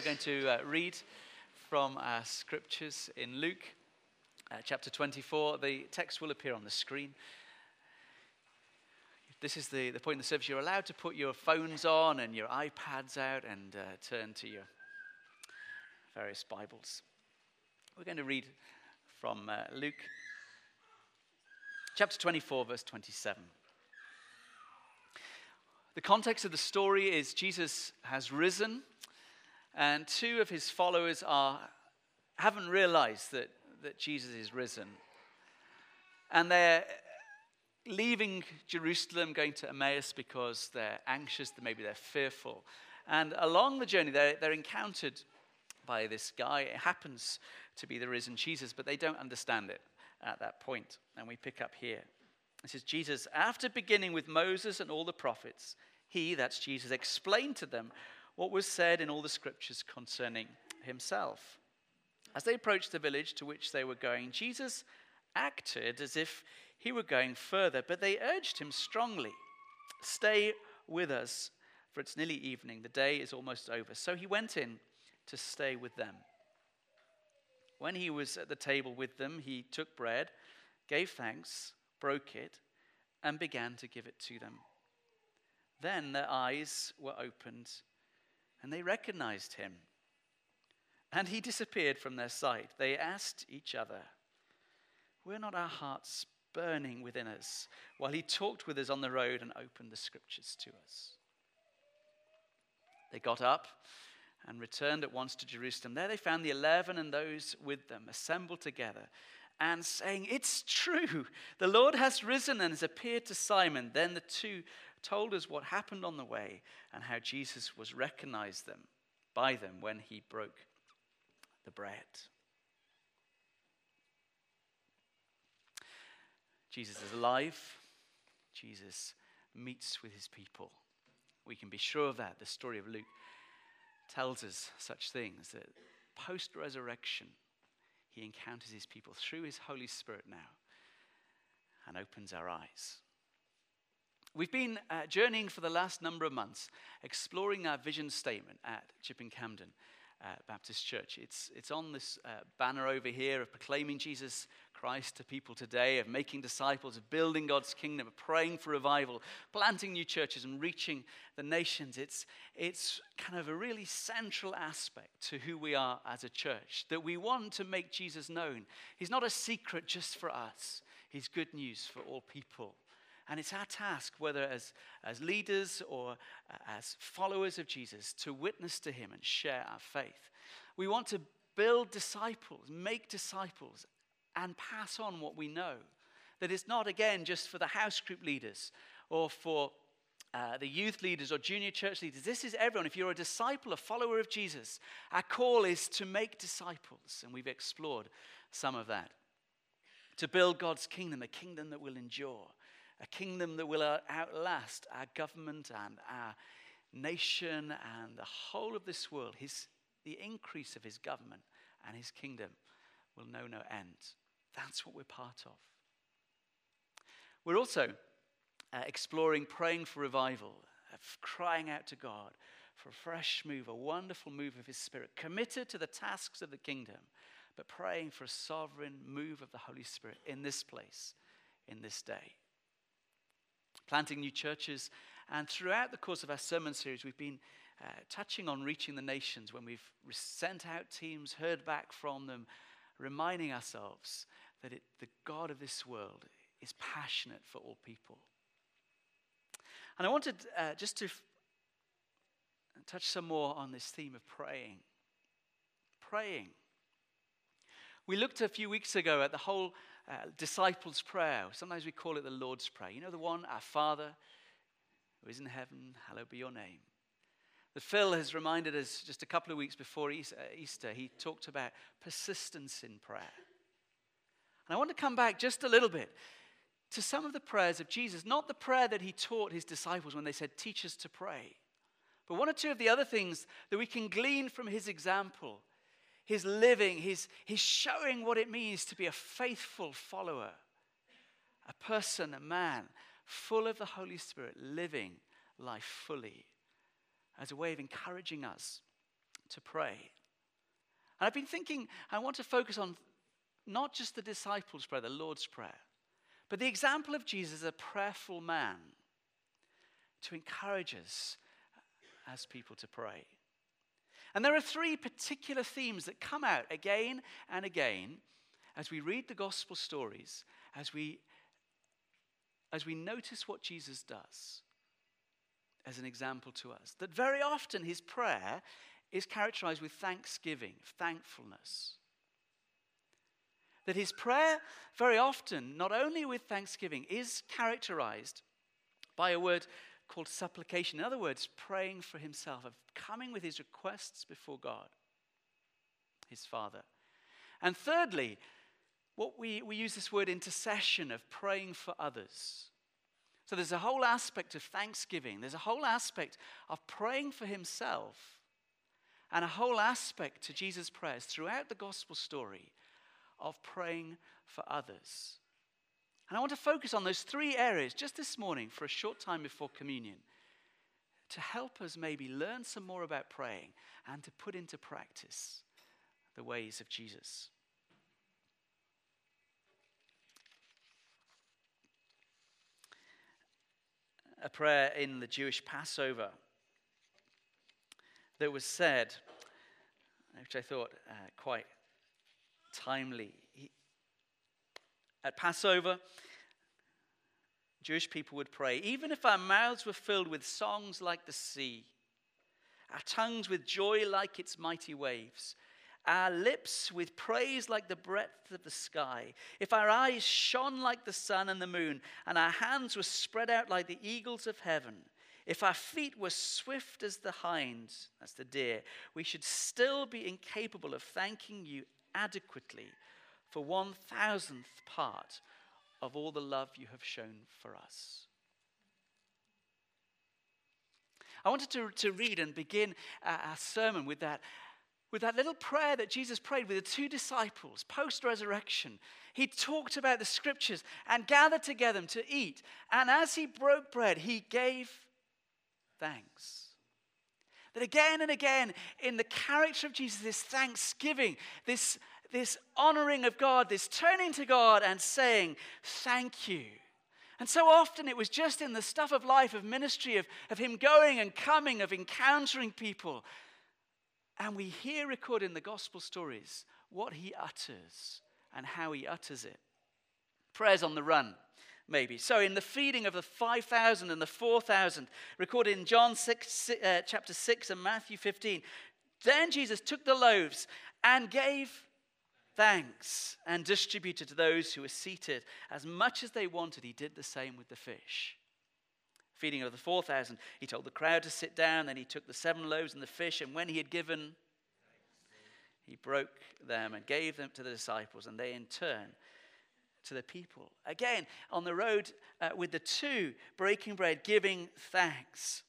We're going to uh, read from our scriptures in Luke uh, chapter 24. The text will appear on the screen. This is the, the point in the service. You're allowed to put your phones on and your iPads out and uh, turn to your various Bibles. We're going to read from uh, Luke chapter 24, verse 27. The context of the story is Jesus has risen and two of his followers are, haven't realized that, that Jesus is risen. And they're leaving Jerusalem, going to Emmaus because they're anxious, maybe they're fearful. And along the journey, they're, they're encountered by this guy. It happens to be the risen Jesus, but they don't understand it at that point. And we pick up here. It says, Jesus, after beginning with Moses and all the prophets, he, that's Jesus, explained to them what was said in all the scriptures concerning himself. As they approached the village to which they were going, Jesus acted as if he were going further, but they urged him strongly Stay with us, for it's nearly evening. The day is almost over. So he went in to stay with them. When he was at the table with them, he took bread, gave thanks, broke it, and began to give it to them. Then their eyes were opened and they recognized him. And he disappeared from their sight. They asked each other, Were not our hearts burning within us while he talked with us on the road and opened the scriptures to us? They got up and returned at once to Jerusalem. There they found the eleven and those with them assembled together and saying, It's true, the Lord has risen and has appeared to Simon. Then the two told us what happened on the way and how Jesus was recognized them by them when he broke the bread. Jesus is alive. Jesus meets with his people. We can be sure of that. The story of Luke tells us such things that post resurrection, he encounters his people through his Holy Spirit now and opens our eyes. We've been uh, journeying for the last number of months, exploring our vision statement at Chipping Campden uh, Baptist Church. It's, it's on this uh, banner over here of proclaiming Jesus Christ to people today, of making disciples, of building God's kingdom, of praying for revival, planting new churches, and reaching the nations. It's, it's kind of a really central aspect to who we are as a church, that we want to make Jesus known. He's not a secret just for us, He's good news for all people. And it's our task, whether as, as leaders or uh, as followers of Jesus, to witness to him and share our faith. We want to build disciples, make disciples, and pass on what we know. That it's not, again, just for the house group leaders or for uh, the youth leaders or junior church leaders. This is everyone. If you're a disciple, a follower of Jesus, our call is to make disciples. And we've explored some of that. To build God's kingdom, a kingdom that will endure a kingdom that will outlast our government and our nation and the whole of this world. His, the increase of his government and his kingdom will know no end. That's what we're part of. We're also uh, exploring praying for revival, crying out to God for a fresh move, a wonderful move of his spirit, committed to the tasks of the kingdom, but praying for a sovereign move of the Holy Spirit in this place, in this day planting new churches. And throughout the course of our sermon series, we've been uh, touching on reaching the nations when we've sent out teams, heard back from them, reminding ourselves that it, the God of this world is passionate for all people. And I wanted uh, just to f- touch some more on this theme of praying. Praying. We looked a few weeks ago at the whole uh, disciples' prayer. Sometimes we call it the Lord's Prayer. You know the one, Our Father who is in heaven, hallowed be your name. That Phil has reminded us just a couple of weeks before uh, Easter, he talked about persistence in prayer. And I want to come back just a little bit to some of the prayers of Jesus, not the prayer that he taught his disciples when they said, Teach us to pray, but one or two of the other things that we can glean from his example his living, his, his showing what it means to be a faithful follower, a person, a man, full of the Holy Spirit, living life fully as a way of encouraging us to pray. And I've been thinking, I want to focus on not just the disciples' prayer, the Lord's Prayer, but the example of Jesus a prayerful man to encourage us as people to pray. And there are three particular themes that come out again and again as we read the gospel stories, as we, as we notice what Jesus does as an example to us. That very often his prayer is characterized with thanksgiving, thankfulness. That his prayer, very often, not only with thanksgiving, is characterized by a word called supplication. In other words, praying for himself, of coming with his requests before God, his Father. And thirdly, what we, we use this word intercession of praying for others. So there's a whole aspect of thanksgiving, there's a whole aspect of praying for himself, and a whole aspect to Jesus' prayers throughout the gospel story of praying for others. And I want to focus on those three areas just this morning for a short time before communion to help us maybe learn some more about praying and to put into practice the ways of Jesus. A prayer in the Jewish Passover that was said, which I thought uh, quite timely. At Passover, Jewish people would pray, even if our mouths were filled with songs like the sea, our tongues with joy like its mighty waves, our lips with praise like the breadth of the sky, if our eyes shone like the sun and the moon, and our hands were spread out like the eagles of heaven, if our feet were swift as the hinds, that's the deer, we should still be incapable of thanking you adequately for one thousandth part of all the love you have shown for us. I wanted to, to read and begin our sermon with that, with that little prayer that Jesus prayed with the two disciples post resurrection. He talked about the scriptures and gathered together to eat. And as he broke bread, he gave thanks. That again and again, in the character of Jesus, this thanksgiving, this this honoring of God, this turning to God and saying, Thank you. And so often it was just in the stuff of life, of ministry, of, of him going and coming, of encountering people. And we hear recorded in the gospel stories what he utters and how he utters it. Prayers on the run, maybe. So in the feeding of the 5,000 and the 4,000, recorded in John 6, uh, chapter 6 and Matthew 15, then Jesus took the loaves and gave thanks and distributed to those who were seated. As much as they wanted, he did the same with the fish. Feeding of the 4,000, he told the crowd to sit down. Then he took the seven loaves and the fish, and when he had given, he broke them and gave them to the disciples, and they in turn to the people. Again, on the road uh, with the two, breaking bread, giving thanks.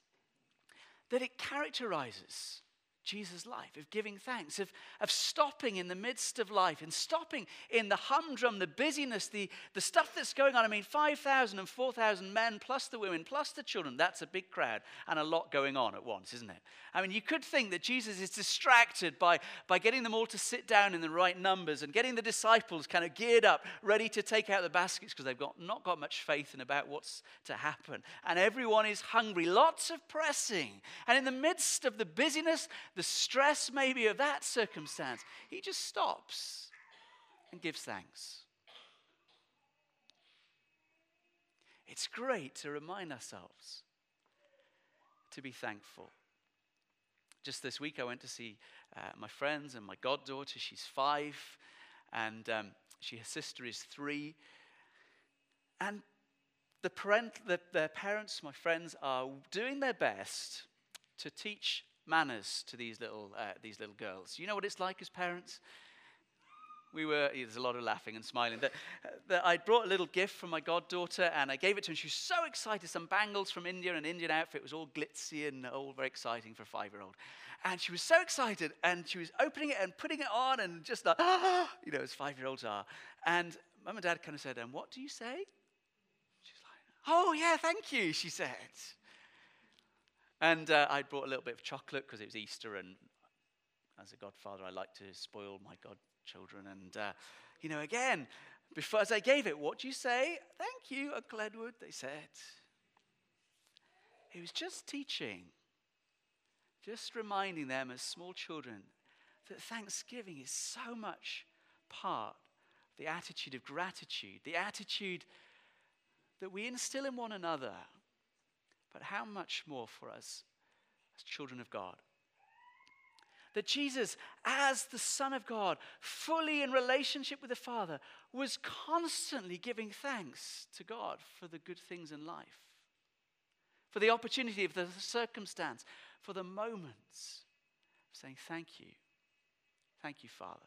That it characterizes Jesus' life, of giving thanks, of, of stopping in the midst of life, and stopping in the humdrum, the busyness, the, the stuff that's going on. I mean, 5,000 and 4,000 men, plus the women, plus the children. That's a big crowd and a lot going on at once, isn't it? I mean, you could think that Jesus is distracted by, by getting them all to sit down in the right numbers and getting the disciples kind of geared up, ready to take out the baskets because they've got, not got much faith in about what's to happen. And everyone is hungry, lots of pressing. And in the midst of the busyness, the stress maybe of that circumstance, he just stops and gives thanks. It's great to remind ourselves to be thankful. Just this week, I went to see uh, my friends and my goddaughter. She's five, and um, she, her sister is three. And the, parent, the, their parents, my friends, are doing their best to teach manners to these little, uh, these little girls. You know what it's like as parents? We were, there's a lot of laughing and smiling. That, that I brought a little gift from my goddaughter and I gave it to her. And she was so excited. Some bangles from India, an Indian outfit. It was all glitzy and all very exciting for a five year old. And she was so excited and she was opening it and putting it on and just like, ah, you know, as five year olds are. And mum and dad kind of said, And what do you say? She's like, Oh, yeah, thank you, she said. And uh, I brought a little bit of chocolate because it was Easter and as a godfather, I like to spoil my godchildren. And, uh, you know, again, before as I gave it, what do you say? Thank you, Uncle Edward, they said. He was just teaching, just reminding them as small children that thanksgiving is so much part of the attitude of gratitude, the attitude that we instill in one another, but how much more for us as children of God. That Jesus, as the Son of God, fully in relationship with the Father, was constantly giving thanks to God for the good things in life, for the opportunity of the circumstance, for the moments of saying, Thank you. Thank you, Father.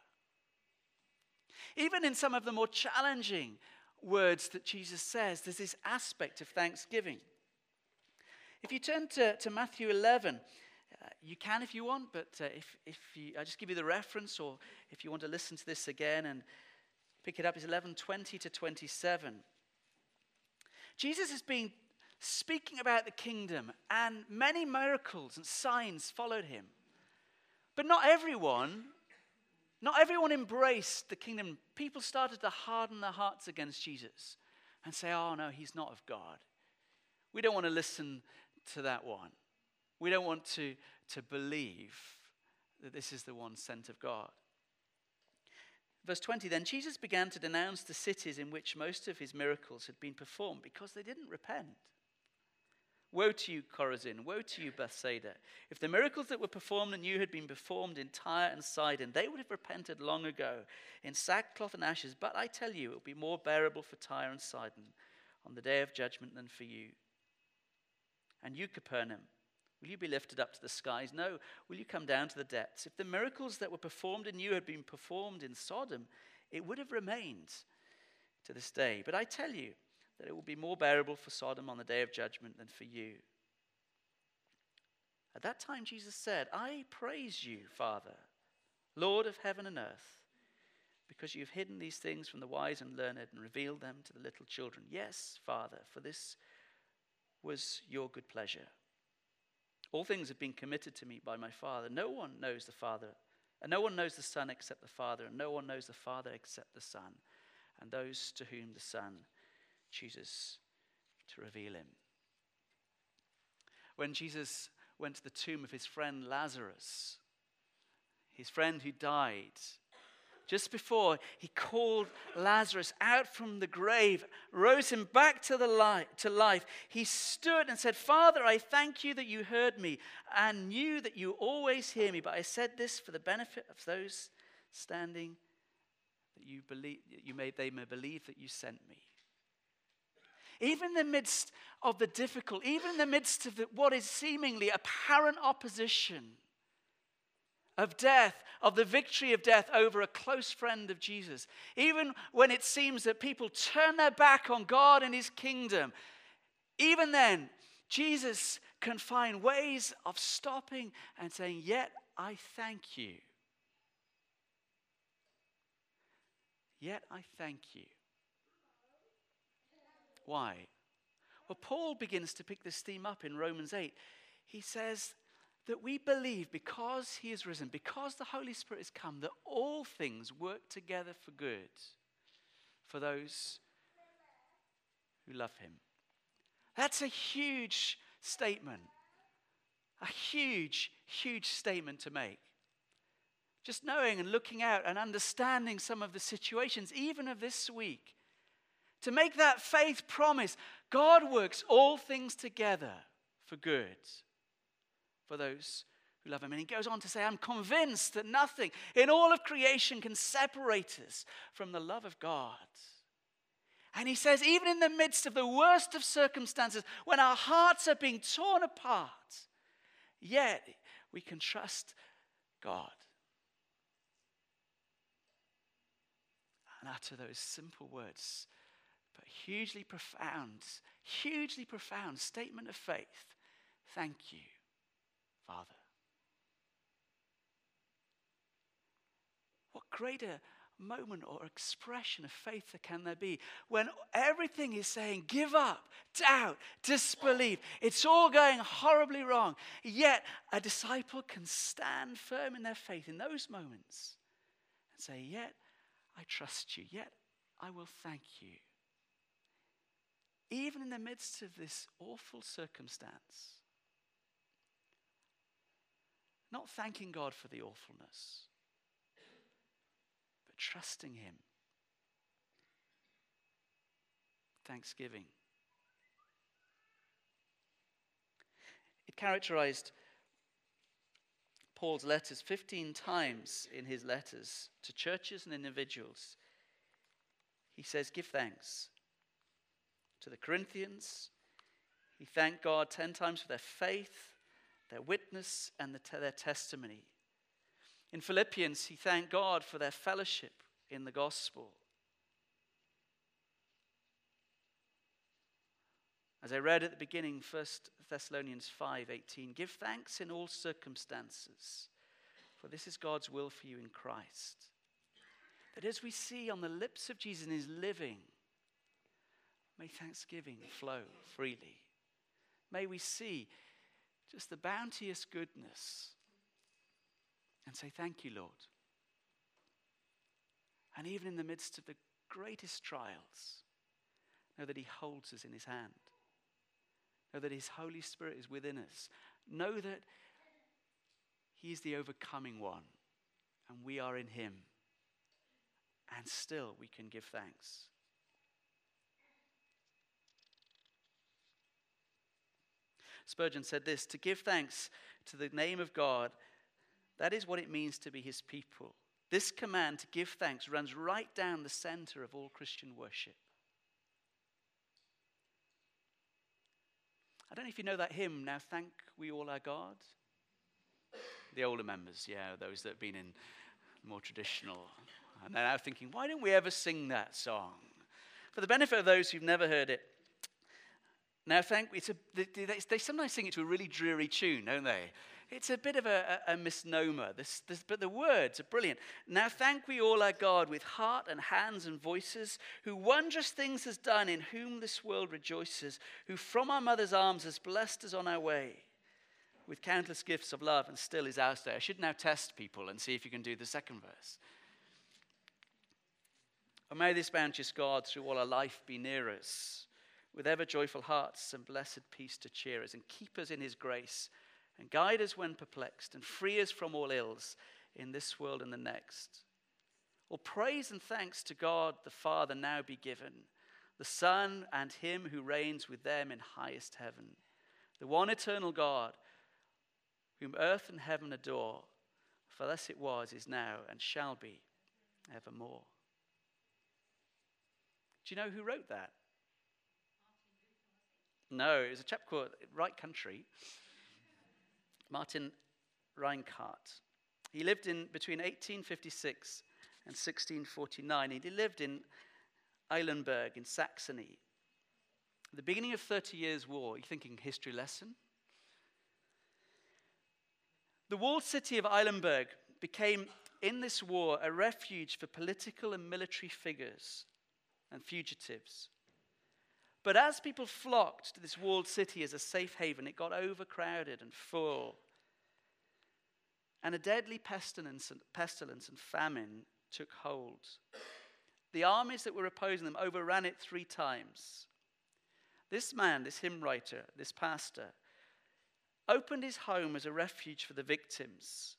Even in some of the more challenging words that Jesus says, there's this aspect of thanksgiving. If you turn to, to Matthew 11, uh, you can if you want, but uh, if, if you, I just give you the reference, or if you want to listen to this again and pick it up, it's 11 20 to 27. Jesus has been speaking about the kingdom, and many miracles and signs followed him. But not everyone not everyone embraced the kingdom. People started to harden their hearts against Jesus and say, oh, no, he's not of God. We don't want to listen to that one. We don't want to, to believe that this is the one sent of God. Verse 20 Then Jesus began to denounce the cities in which most of his miracles had been performed because they didn't repent. Woe to you, Chorazin! Woe to you, Bethsaida! If the miracles that were performed in you had been performed in Tyre and Sidon, they would have repented long ago in sackcloth and ashes. But I tell you, it will be more bearable for Tyre and Sidon on the day of judgment than for you. And you, Capernaum, will you be lifted up to the skies? No, will you come down to the depths? If the miracles that were performed in you had been performed in Sodom, it would have remained to this day. But I tell you, that it will be more bearable for Sodom on the day of judgment than for you. At that time, Jesus said, I praise you, Father, Lord of heaven and earth, because you've hidden these things from the wise and learned and revealed them to the little children. Yes, Father, for this was your good pleasure. All things have been committed to me by my Father. No one knows the Father, and no one knows the Son except the Father, and no one knows the Father except the Son, and those to whom the Son chooses to reveal him. When Jesus went to the tomb of his friend Lazarus, his friend who died, just before he called Lazarus out from the grave, rose him back to, the to life, he stood and said, Father, I thank you that you heard me and knew that you always hear me. But I said this for the benefit of those standing, that you, believe, that you may, they may believe that you sent me even in the midst of the difficult, even in the midst of the, what is seemingly apparent opposition of death, of the victory of death over a close friend of Jesus, even when it seems that people turn their back on God and his kingdom, even then, Jesus can find ways of stopping and saying, Yet I thank you. Yet I thank you. Why? Well, Paul begins to pick this theme up in Romans 8. He says that we believe because he is risen, because the Holy Spirit has come, that all things work together for good for those who love him. That's a huge statement. A huge, huge statement to make. Just knowing and looking out and understanding some of the situations, even of this week, to make that faith promise, God works all things together for good for those who love him. And he goes on to say, I'm convinced that nothing in all of creation can separate us from the love of God. And he says, even in the midst of the worst of circumstances, when our hearts are being torn apart, yet we can trust God. And utter those simple words but hugely profound, hugely profound statement of faith. Thank you, Father. What greater moment or expression of faith can there be when everything is saying, give up, doubt, disbelief? It's all going horribly wrong. Yet a disciple can stand firm in their faith in those moments and say, Yet I trust you, yet I will thank you. Even in the midst of this awful circumstance, not thanking God for the awfulness but trusting Him. Thanksgiving. It characterized Paul's letters 15 times in his letters to churches and individuals. He says, Give thanks. To the Corinthians, he thanked God 10 times for their faith, their witness, and the their testimony. In Philippians, he thanked God for their fellowship in the gospel. As I read at the beginning, 1 Thessalonians 5:18, give thanks in all circumstances, for this is God's will for you in Christ. That as we see on the lips of Jesus in his living, may thanksgiving flow freely. May we see just the bounteous goodness and say, Thank you, Lord. And even in the midst of the greatest trials, know that He holds us in His hand. Know that His Holy Spirit is within us. Know that He is the overcoming one, and we are in Him. And still we can give thanks. Spurgeon said this to give thanks to the name of God that is what it means to be his people. This command to give thanks runs right down the center of all Christian worship. I don't know if you know that hymn, Now Thank We All Our God. The older members, yeah, those that have been in more traditional. And they're now thinking, why don't we ever sing that song? For the benefit of those who've never heard it, now thank it's a, they, they sometimes sing it to a really dreary tune, don't they? It's a bit of a, a, a misnomer, this, this, but the words are brilliant. Now thank we all our God with heart and hands and voices, who wondrous things has done, in whom this world rejoices, who from our mother's arms has blessed us on our way with countless gifts of love and still is ours there. I should now test people and see if you can do the second verse. Oh, may this bounteous God through all our life be near us, with ever joyful hearts and blessed peace to cheer us, and keep us in his grace and guide us when perplexed, and free us from all ills in this world and the next. All praise and thanks to God the Father now be given, the Son and Him who reigns with them in highest heaven, the one eternal God, whom earth and heaven adore, for thus it was, is now, and shall be evermore. Do you know who wrote that? No, it was a chap called Right Country. Martin Rinkart. He lived in between 1856 and 1649. He lived in Eilenburg in Saxony. At the beginning of Thirty Years' War, you're thinking history lesson? The walled city of Eilenburg became, in this war, a refuge for political and military figures and fugitives. But as people flocked to this walled city as a safe haven, it got overcrowded and full. And a deadly pestilence and, pestilence and famine took hold. The armies that were opposing them overran it three times. This man, this hymn writer, this pastor, opened his home as a refuge for the victims.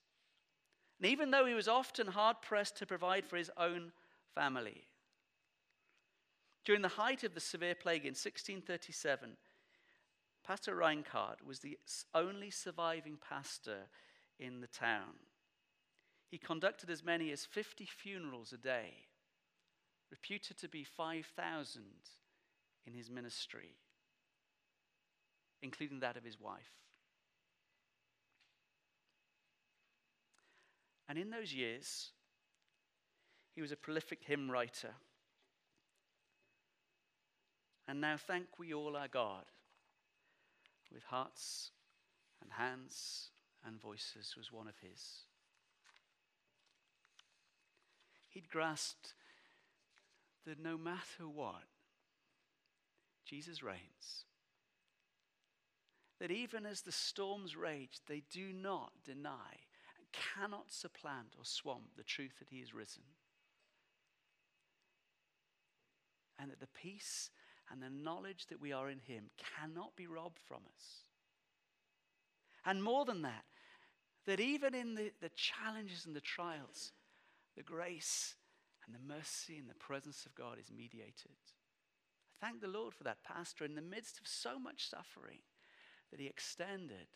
And even though he was often hard pressed to provide for his own family, during the height of the severe plague in 1637, Pastor Rinkart was the only surviving pastor in the town. He conducted as many as 50 funerals a day, reputed to be 5,000 in his ministry, including that of his wife. And in those years, he was a prolific hymn writer. And now thank we all our God with hearts and hands and voices was one of his. he'd grasped that no matter what, Jesus reigns. That even as the storms rage, they do not deny cannot supplant or swamp the truth that he is risen. And that the peace and the knowledge that we are in him cannot be robbed from us. And more than that, that even in the, the challenges and the trials, the grace and the mercy and the presence of God is mediated. I thank the Lord for that pastor in the midst of so much suffering that he extended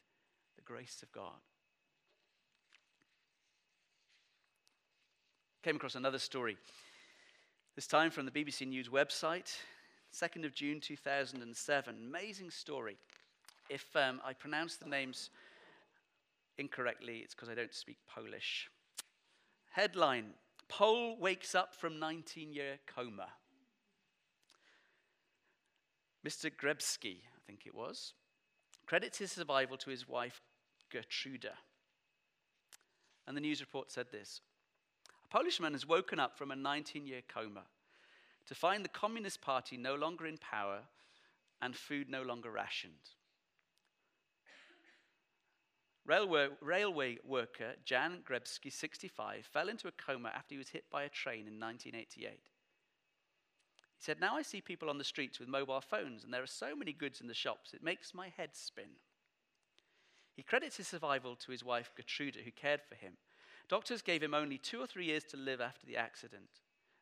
the grace of God. Came across another story, this time from the BBC News website, 2nd of June 2007. Amazing story. If um, I pronounce the names incorrectly, it's because I don't speak Polish. Headline Pole wakes up from 19 year coma. Mr. Grebski, I think it was, credits his survival to his wife Gertruda. And the news report said this A Polish man has woken up from a 19 year coma to find the Communist Party no longer in power and food no longer rationed. Railway, railway worker Jan Grebski, 65, fell into a coma after he was hit by a train in 1988. He said, Now I see people on the streets with mobile phones, and there are so many goods in the shops, it makes my head spin. He credits his survival to his wife Gertrude, who cared for him. Doctors gave him only two or three years to live after the accident,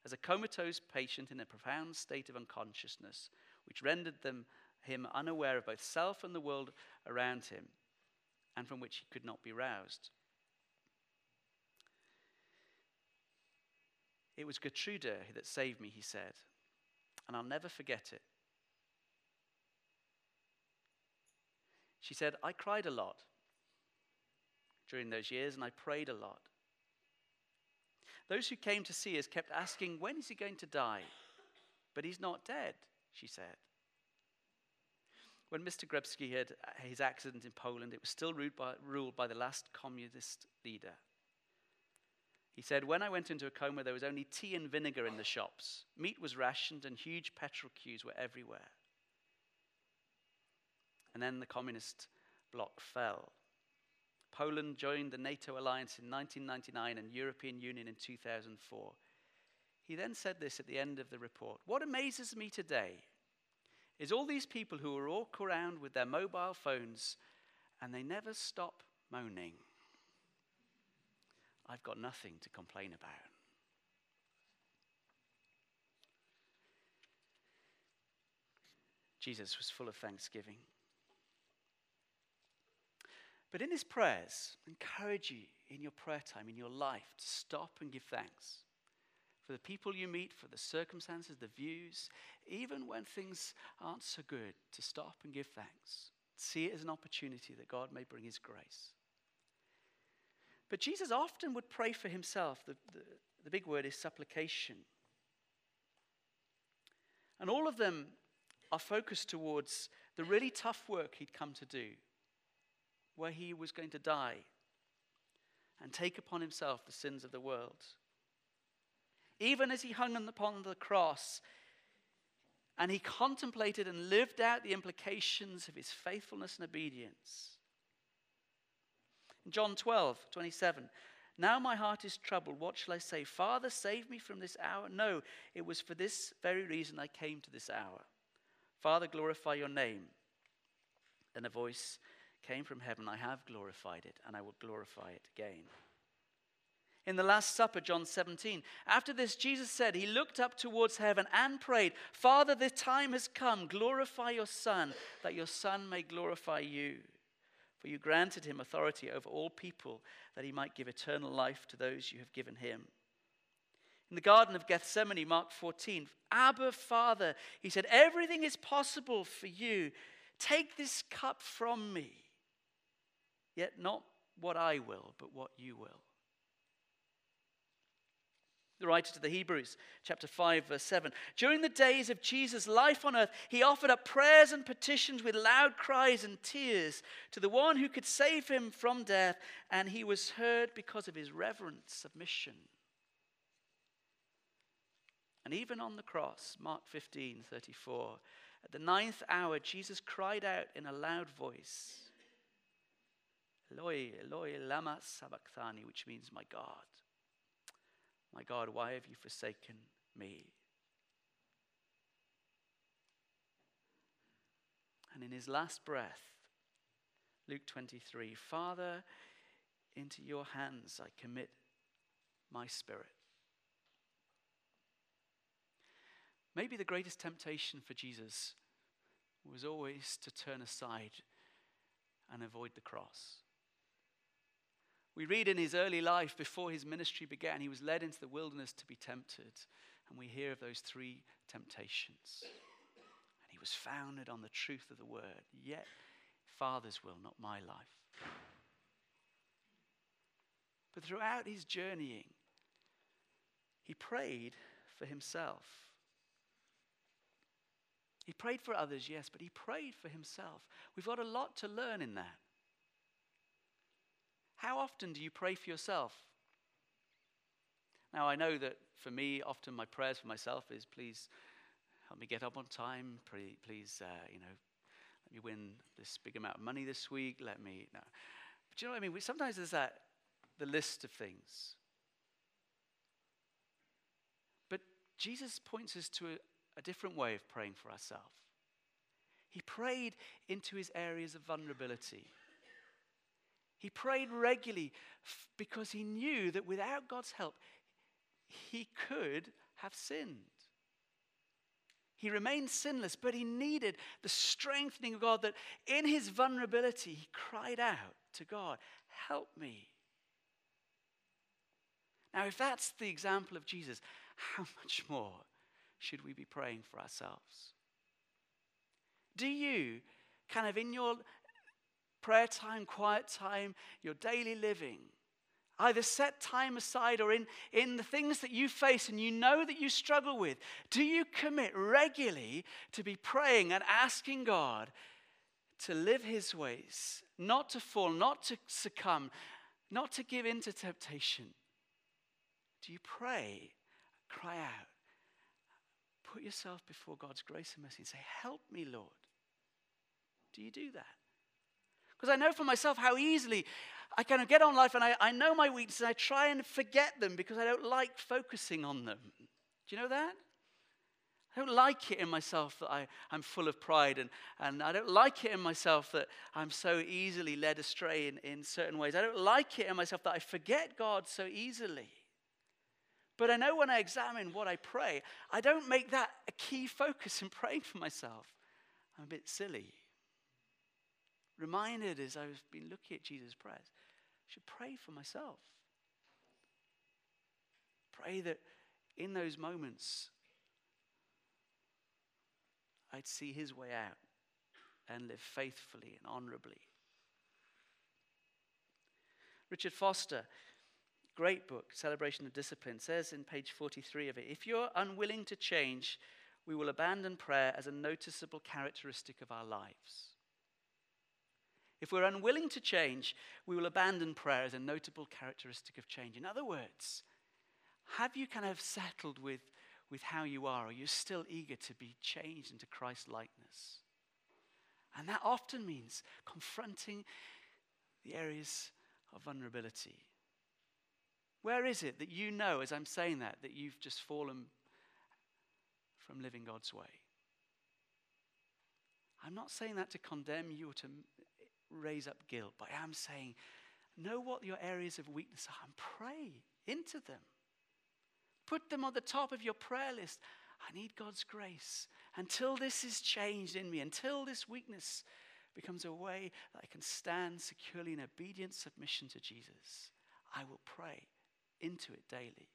as a comatose patient in a profound state of unconsciousness, which rendered them, him unaware of both self and the world around him and from which he could not be roused. It was Gertrude that saved me, he said, and I'll never forget it. She said, I cried a lot during those years and I prayed a lot. Those who came to see us kept asking, When is he going to die? But he's not dead, she said. When Mr. Grebski had uh, his accident in Poland, it was still ruled by, ruled by the last communist leader. He said, When I went into a coma, there was only tea and vinegar in the shops. Meat was rationed, and huge petrol queues were everywhere. And then the communist bloc fell. Poland joined the NATO alliance in 1999 and European Union in 2004. He then said this at the end of the report What amazes me today is all these people who walk around with their mobile phones and they never stop moaning. I've got nothing to complain about. Jesus was full of thanksgiving. But in his prayers, encourage you in your prayer time, in your life, to stop and give thanks for the people you meet, for the circumstances, the views, even when things aren't so good, to stop and give thanks. See it as an opportunity that God may bring His grace. But Jesus often would pray for Himself. The, the, the big word is supplication. And all of them are focused towards the really tough work He'd come to do, where He was going to die and take upon Himself the sins of the world even as he hung upon the cross and he contemplated and lived out the implications of his faithfulness and obedience. In John 12, 27, now my heart is troubled. What shall I say? Father, save me from this hour? No, it was for this very reason I came to this hour. Father, glorify your name. Then a voice came from heaven I have glorified it, and I will glorify it again in the Last Supper, John 17. After this, Jesus said, He looked up towards heaven and prayed, Father, the time has come. Glorify your Son, that your Son may glorify you. For you granted him authority over all people, that he might give eternal life to those you have given him. In the Garden of Gethsemane, Mark 14, Abba, Father, he said, Everything is possible for you. Take this cup from me. Yet not what I will, but what you will. The writer to the Hebrews, chapter 5, verse 7. During the days of Jesus' life on earth, he offered up prayers and petitions with loud cries and tears to the one who could save him from death, and he was heard because of his reverent submission. And even on the cross, Mark 15 34, at the ninth hour, Jesus cried out in a loud voice, Eloi, Eloi, lama sabachthani, which means, My God, my God, why have you forsaken me? And in his last breath, Luke 23, Father, into your hands I commit my spirit. Maybe the greatest temptation for Jesus was always to turn aside and avoid the cross. We read in his early life, before his ministry began, he was led into the wilderness to be tempted. And we hear of those three temptations. And he was founded on the truth of the word. Yet, Father's will, not my life. But throughout his journeying, he prayed for himself. He prayed for others, yes, but he prayed for himself. We've got a lot to learn in that. How often do you pray for yourself? Now, I know that for me, often my prayers for myself is please help me get up on time. Please, uh, you know, let me win this big amount of money this week. Let me, no. But you know what I mean? Sometimes there's that, the list of things. But Jesus points us to a, a different way of praying for ourselves. He prayed into his areas of vulnerability. He prayed regularly because he knew that without God's help, he could have sinned. He remained sinless, but he needed the strengthening of God that in his vulnerability, he cried out to God, Help me. Now, if that's the example of Jesus, how much more should we be praying for ourselves? Do you, kind of in your prayer time, quiet time, your daily living, either set time aside or in, in the things that you face and you know that you struggle with, do you commit regularly to be praying and asking God to live His ways, not to fall, not to succumb, not to give in to temptation? Do you pray, cry out, put yourself before God's grace and mercy and say, Help me, Lord? Do you do that? Because I know for myself how easily I kind of get on life and I, I know my weaknesses and I try and forget them because I don't like focusing on them. Do you know that? I don't like it in myself that I, I'm full of pride, and, and I don't like it in myself that I'm so easily led astray in, in certain ways. I don't like it in myself that I forget God so easily. But I know when I examine what I pray, I don't make that a key focus in praying for myself. I'm a bit silly reminded as I've been looking at Jesus' prayers, I should pray for myself. Pray that in those moments, I'd see his way out and live faithfully and honorably. Richard Foster, great book, Celebration of Discipline, says in page 43 of it if you're unwilling to change, we will abandon prayer as a noticeable characteristic of our lives. If we're unwilling to change, we will abandon prayer as a notable characteristic of change. In other words, have you kind of settled with, with how you are, or you're still eager to be changed into Christ likeness? And that often means confronting the areas of vulnerability. Where is it that you know, as I'm saying that, that you've just fallen from living God's way? I'm not saying that to condemn you or to raise up guilt, but I am saying, know what your areas of weakness are and pray into them. Put them on the top of your prayer list. I need God's grace. Until this is changed in me, until this weakness becomes a way that I can stand securely in obedient submission to Jesus, I will pray into it daily.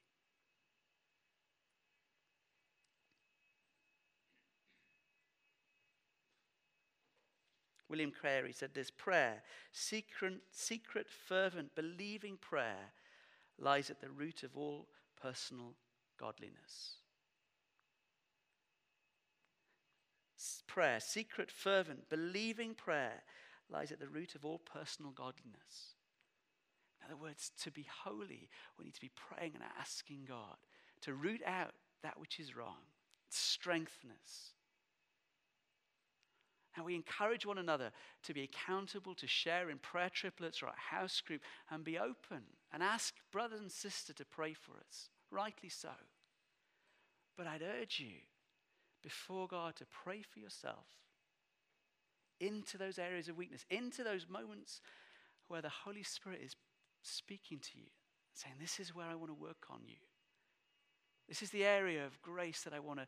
William Carey said this prayer, secret, secret, fervent, believing prayer, lies at the root of all personal godliness. Prayer, secret, fervent, believing prayer, lies at the root of all personal godliness. In other words, to be holy, we need to be praying and asking God to root out that which is wrong, strengthen us. And we encourage one another to be accountable, to share in prayer triplets or a house group, and be open and ask brother and sister to pray for us. Rightly so. But I'd urge you before God to pray for yourself into those areas of weakness, into those moments where the Holy Spirit is speaking to you, saying, This is where I want to work on you. This is the area of grace that I want to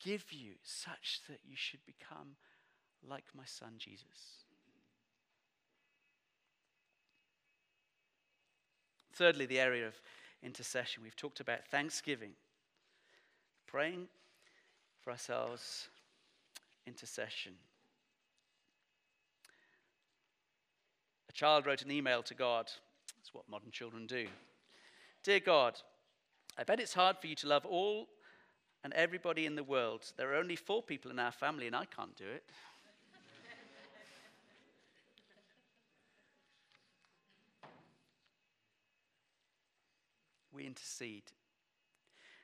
give you, such that you should become like my son Jesus. Thirdly, the area of intercession. We've talked about thanksgiving, praying for ourselves, intercession. A child wrote an email to God. That's what modern children do. Dear God, I bet it's hard for you to love all and everybody in the world. There are only four people in our family, and I can't do it. We intercede.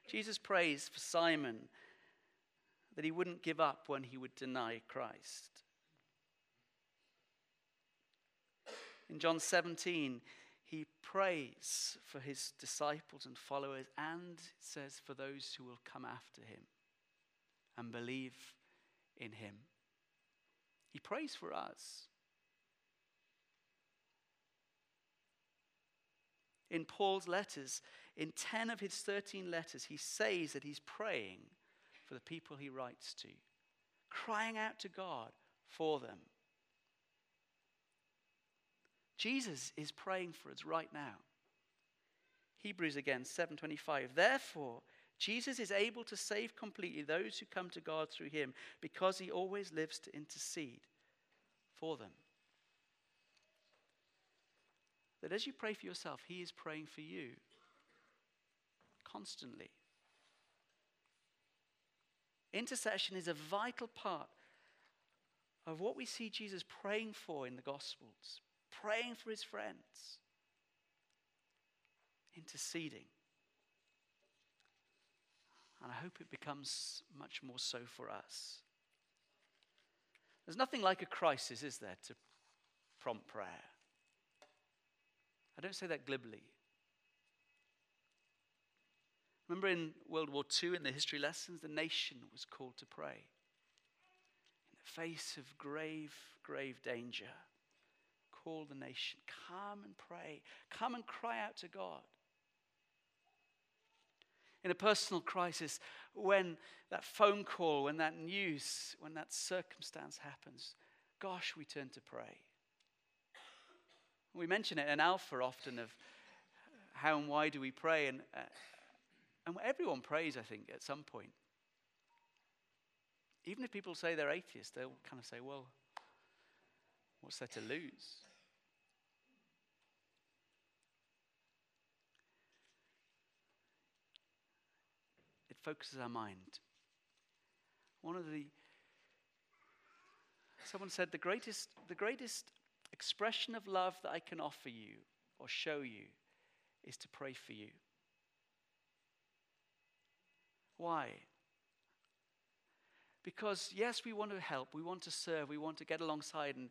Jesus prays for Simon that he wouldn't give up when he would deny Christ. In John 17, he prays for his disciples and followers, and says for those who will come after him and believe in him. He prays for us. In Paul's letters, in 10 of his 13 letters, he says that he's praying for the people he writes to, crying out to God for them. Jesus is praying for us right now. Hebrews again 7:25 Therefore Jesus is able to save completely those who come to God through him because he always lives to intercede for them that as you pray for yourself, He is praying for you constantly. Intercession is a vital part of what we see Jesus praying for in the Gospels, praying for His friends, interceding. And I hope it becomes much more so for us. There's nothing like a crisis, is there, to prompt prayer? I don't say that glibly. Remember in World War II, in the history lessons, the nation was called to pray. In the face of grave, grave danger, call the nation. Come and pray. Come and cry out to God. In a personal crisis, when that phone call, when that news, when that circumstance happens, gosh, we turn to pray. We mention it in Alpha often of how and why do we pray, and, uh, and everyone prays, I think, at some point. Even if people say they're atheists, they'll kind of say, well, what's there to lose? It focuses our mind. One of the someone said the greatest the greatest expression of love that I can offer you or show you is to pray for you. Why? Because, yes, we want to help, we want to serve, we want to get alongside and,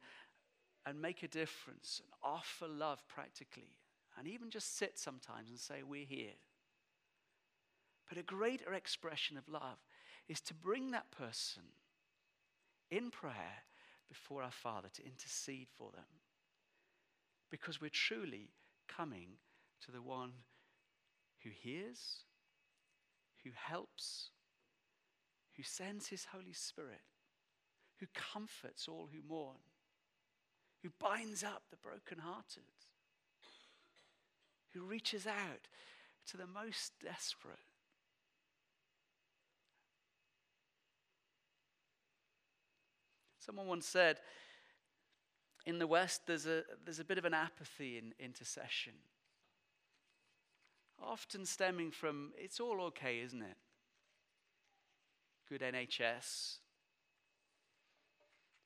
and make a difference and offer love practically, and even just sit sometimes and say, We're here. But a greater expression of love is to bring that person in prayer before our Father to intercede for them. Because we're truly coming to the one who hears, who helps, who sends his Holy Spirit, who comforts all who mourn, who binds up the brokenhearted, who reaches out to the most desperate. Someone once said, in the West, there's a, there's a bit of an apathy in intercession. Often stemming from, it's all okay, isn't it? Good NHS.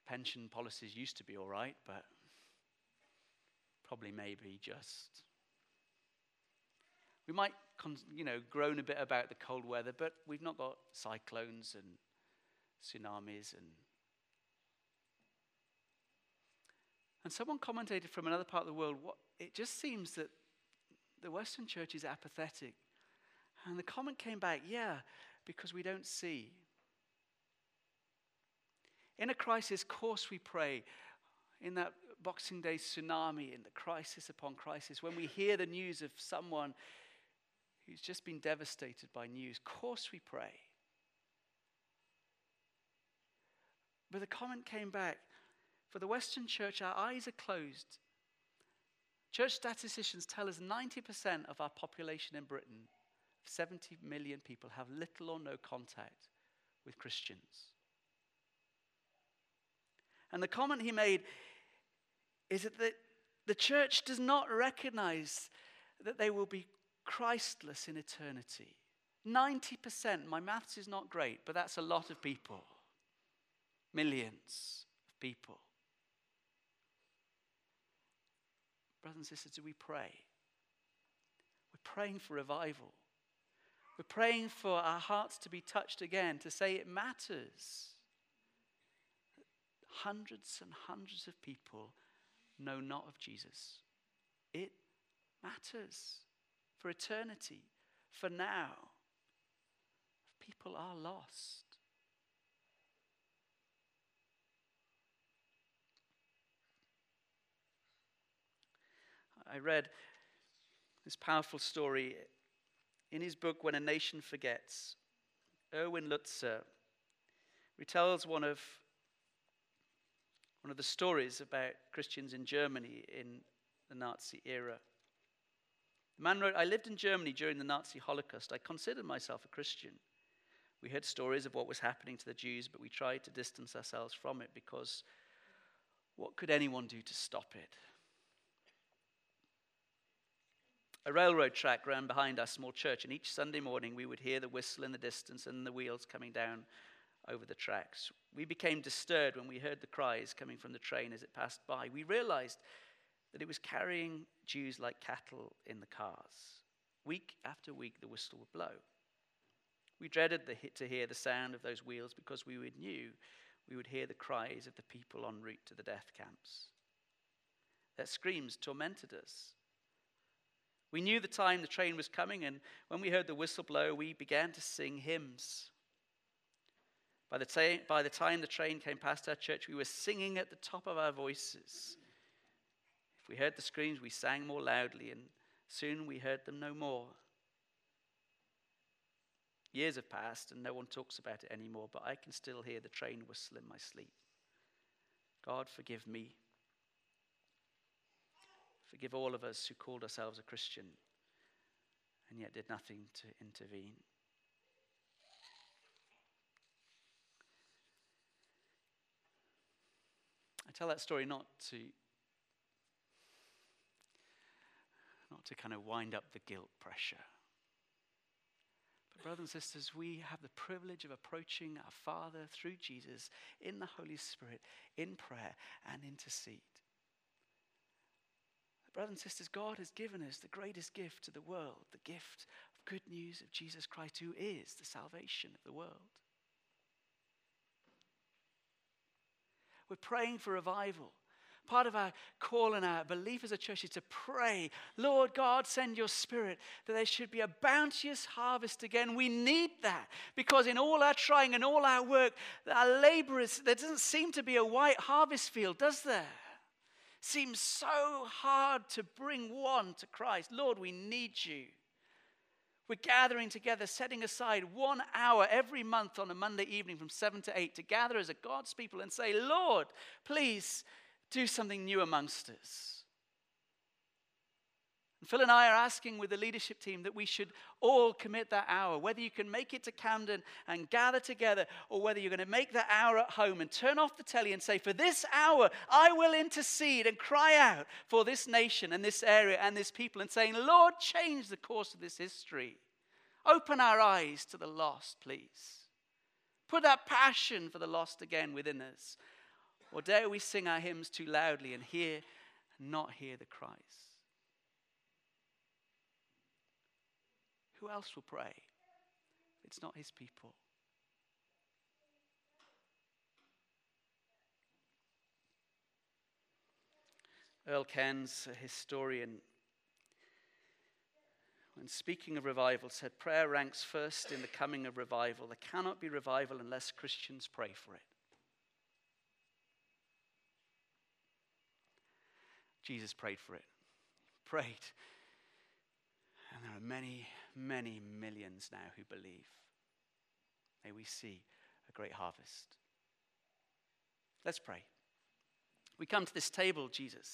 Pension policies used to be all right, but probably maybe just. We might you know, grown a bit about the cold weather, but we've not got cyclones and tsunamis and And someone commented from another part of the world, what, it just seems that the Western church is apathetic. And the comment came back, yeah, because we don't see. In a crisis, course we pray. In that Boxing Day tsunami, in the crisis upon crisis, when we hear the news of someone who's just been devastated by news, course we pray. But the comment came back for the Western church, our eyes are closed. Church statisticians tell us 90% of our population in Britain, 70 million people, have little or no contact with Christians. And the comment he made is that the, church does not recognize that they will be Christless in eternity. 90%, my maths is not great, but that's a lot of people. Millions of people. Brothers and sisters, do we pray? We're praying for revival. We're praying for our hearts to be touched again, to say it matters. Hundreds and hundreds of people know not of Jesus. It matters for eternity, for now. People are lost. I read this powerful story in his book, When a Nation Forgets. Erwin Lutzer retells one of, one of the stories about Christians in Germany in the Nazi era. The man wrote, I lived in Germany during the Nazi Holocaust. I considered myself a Christian. We heard stories of what was happening to the Jews, but we tried to distance ourselves from it because what could anyone do to stop it? A railroad track ran behind our small church, and each Sunday morning we would hear the whistle in the distance and the wheels coming down over the tracks. We became disturbed when we heard the cries coming from the train as it passed by. We realized that it was carrying Jews like cattle in the cars. Week after week, the whistle would blow. We dreaded to hear the sound of those wheels because we knew we would hear the cries of the people en route to the death camps. Their screams tormented us. We knew the time the train was coming, and when we heard the whistle blow, we began to sing hymns. By the, ta- by the time the train came past our church, we were singing at the top of our voices. If we heard the screams, we sang more loudly, and soon we heard them no more. Years have passed, and no one talks about it anymore, but I can still hear the train whistle in my sleep. God, forgive me Forgive all of us who called ourselves a Christian and yet did nothing to intervene. I tell that story not to not to kind of wind up the guilt pressure. But brothers and sisters, we have the privilege of approaching our Father through Jesus in the Holy Spirit in prayer and intercede. Brothers and sisters, God has given us the greatest gift to the world the gift of good news of Jesus Christ, who is the salvation of the world. We're praying for revival. Part of our call and our belief as a church is to pray, Lord God, send your spirit that there should be a bounteous harvest again. We need that because in all our trying and all our work, our laborers, there doesn't seem to be a white harvest field, does there? Seems so hard to bring one to Christ. Lord, we need you. We're gathering together, setting aside one hour every month on a Monday evening from 7 to 8 to gather as a God's people and say, Lord, please do something new amongst us. And Phil and I are asking with the leadership team that we should all commit that hour, whether you can make it to Campden and gather together, or whether you're going to make that hour at home and turn off the telly and say, For this hour, I will intercede and cry out for this nation and this area and this people, and saying, Lord, change the course of this history. Open our eyes to the lost, please. Put that passion for the lost again within us. Or dare we sing our hymns too loudly and hear, not hear the cries? Who else will pray? It's not his people. Earle Cairns, a historian, when speaking of revival, said prayer ranks first in the coming of revival. There cannot be revival unless Christians pray for it. Jesus prayed for it. He prayed. And there are many, many millions now who believe. May we see a great harvest. Let's pray. We come to this table, Jesus.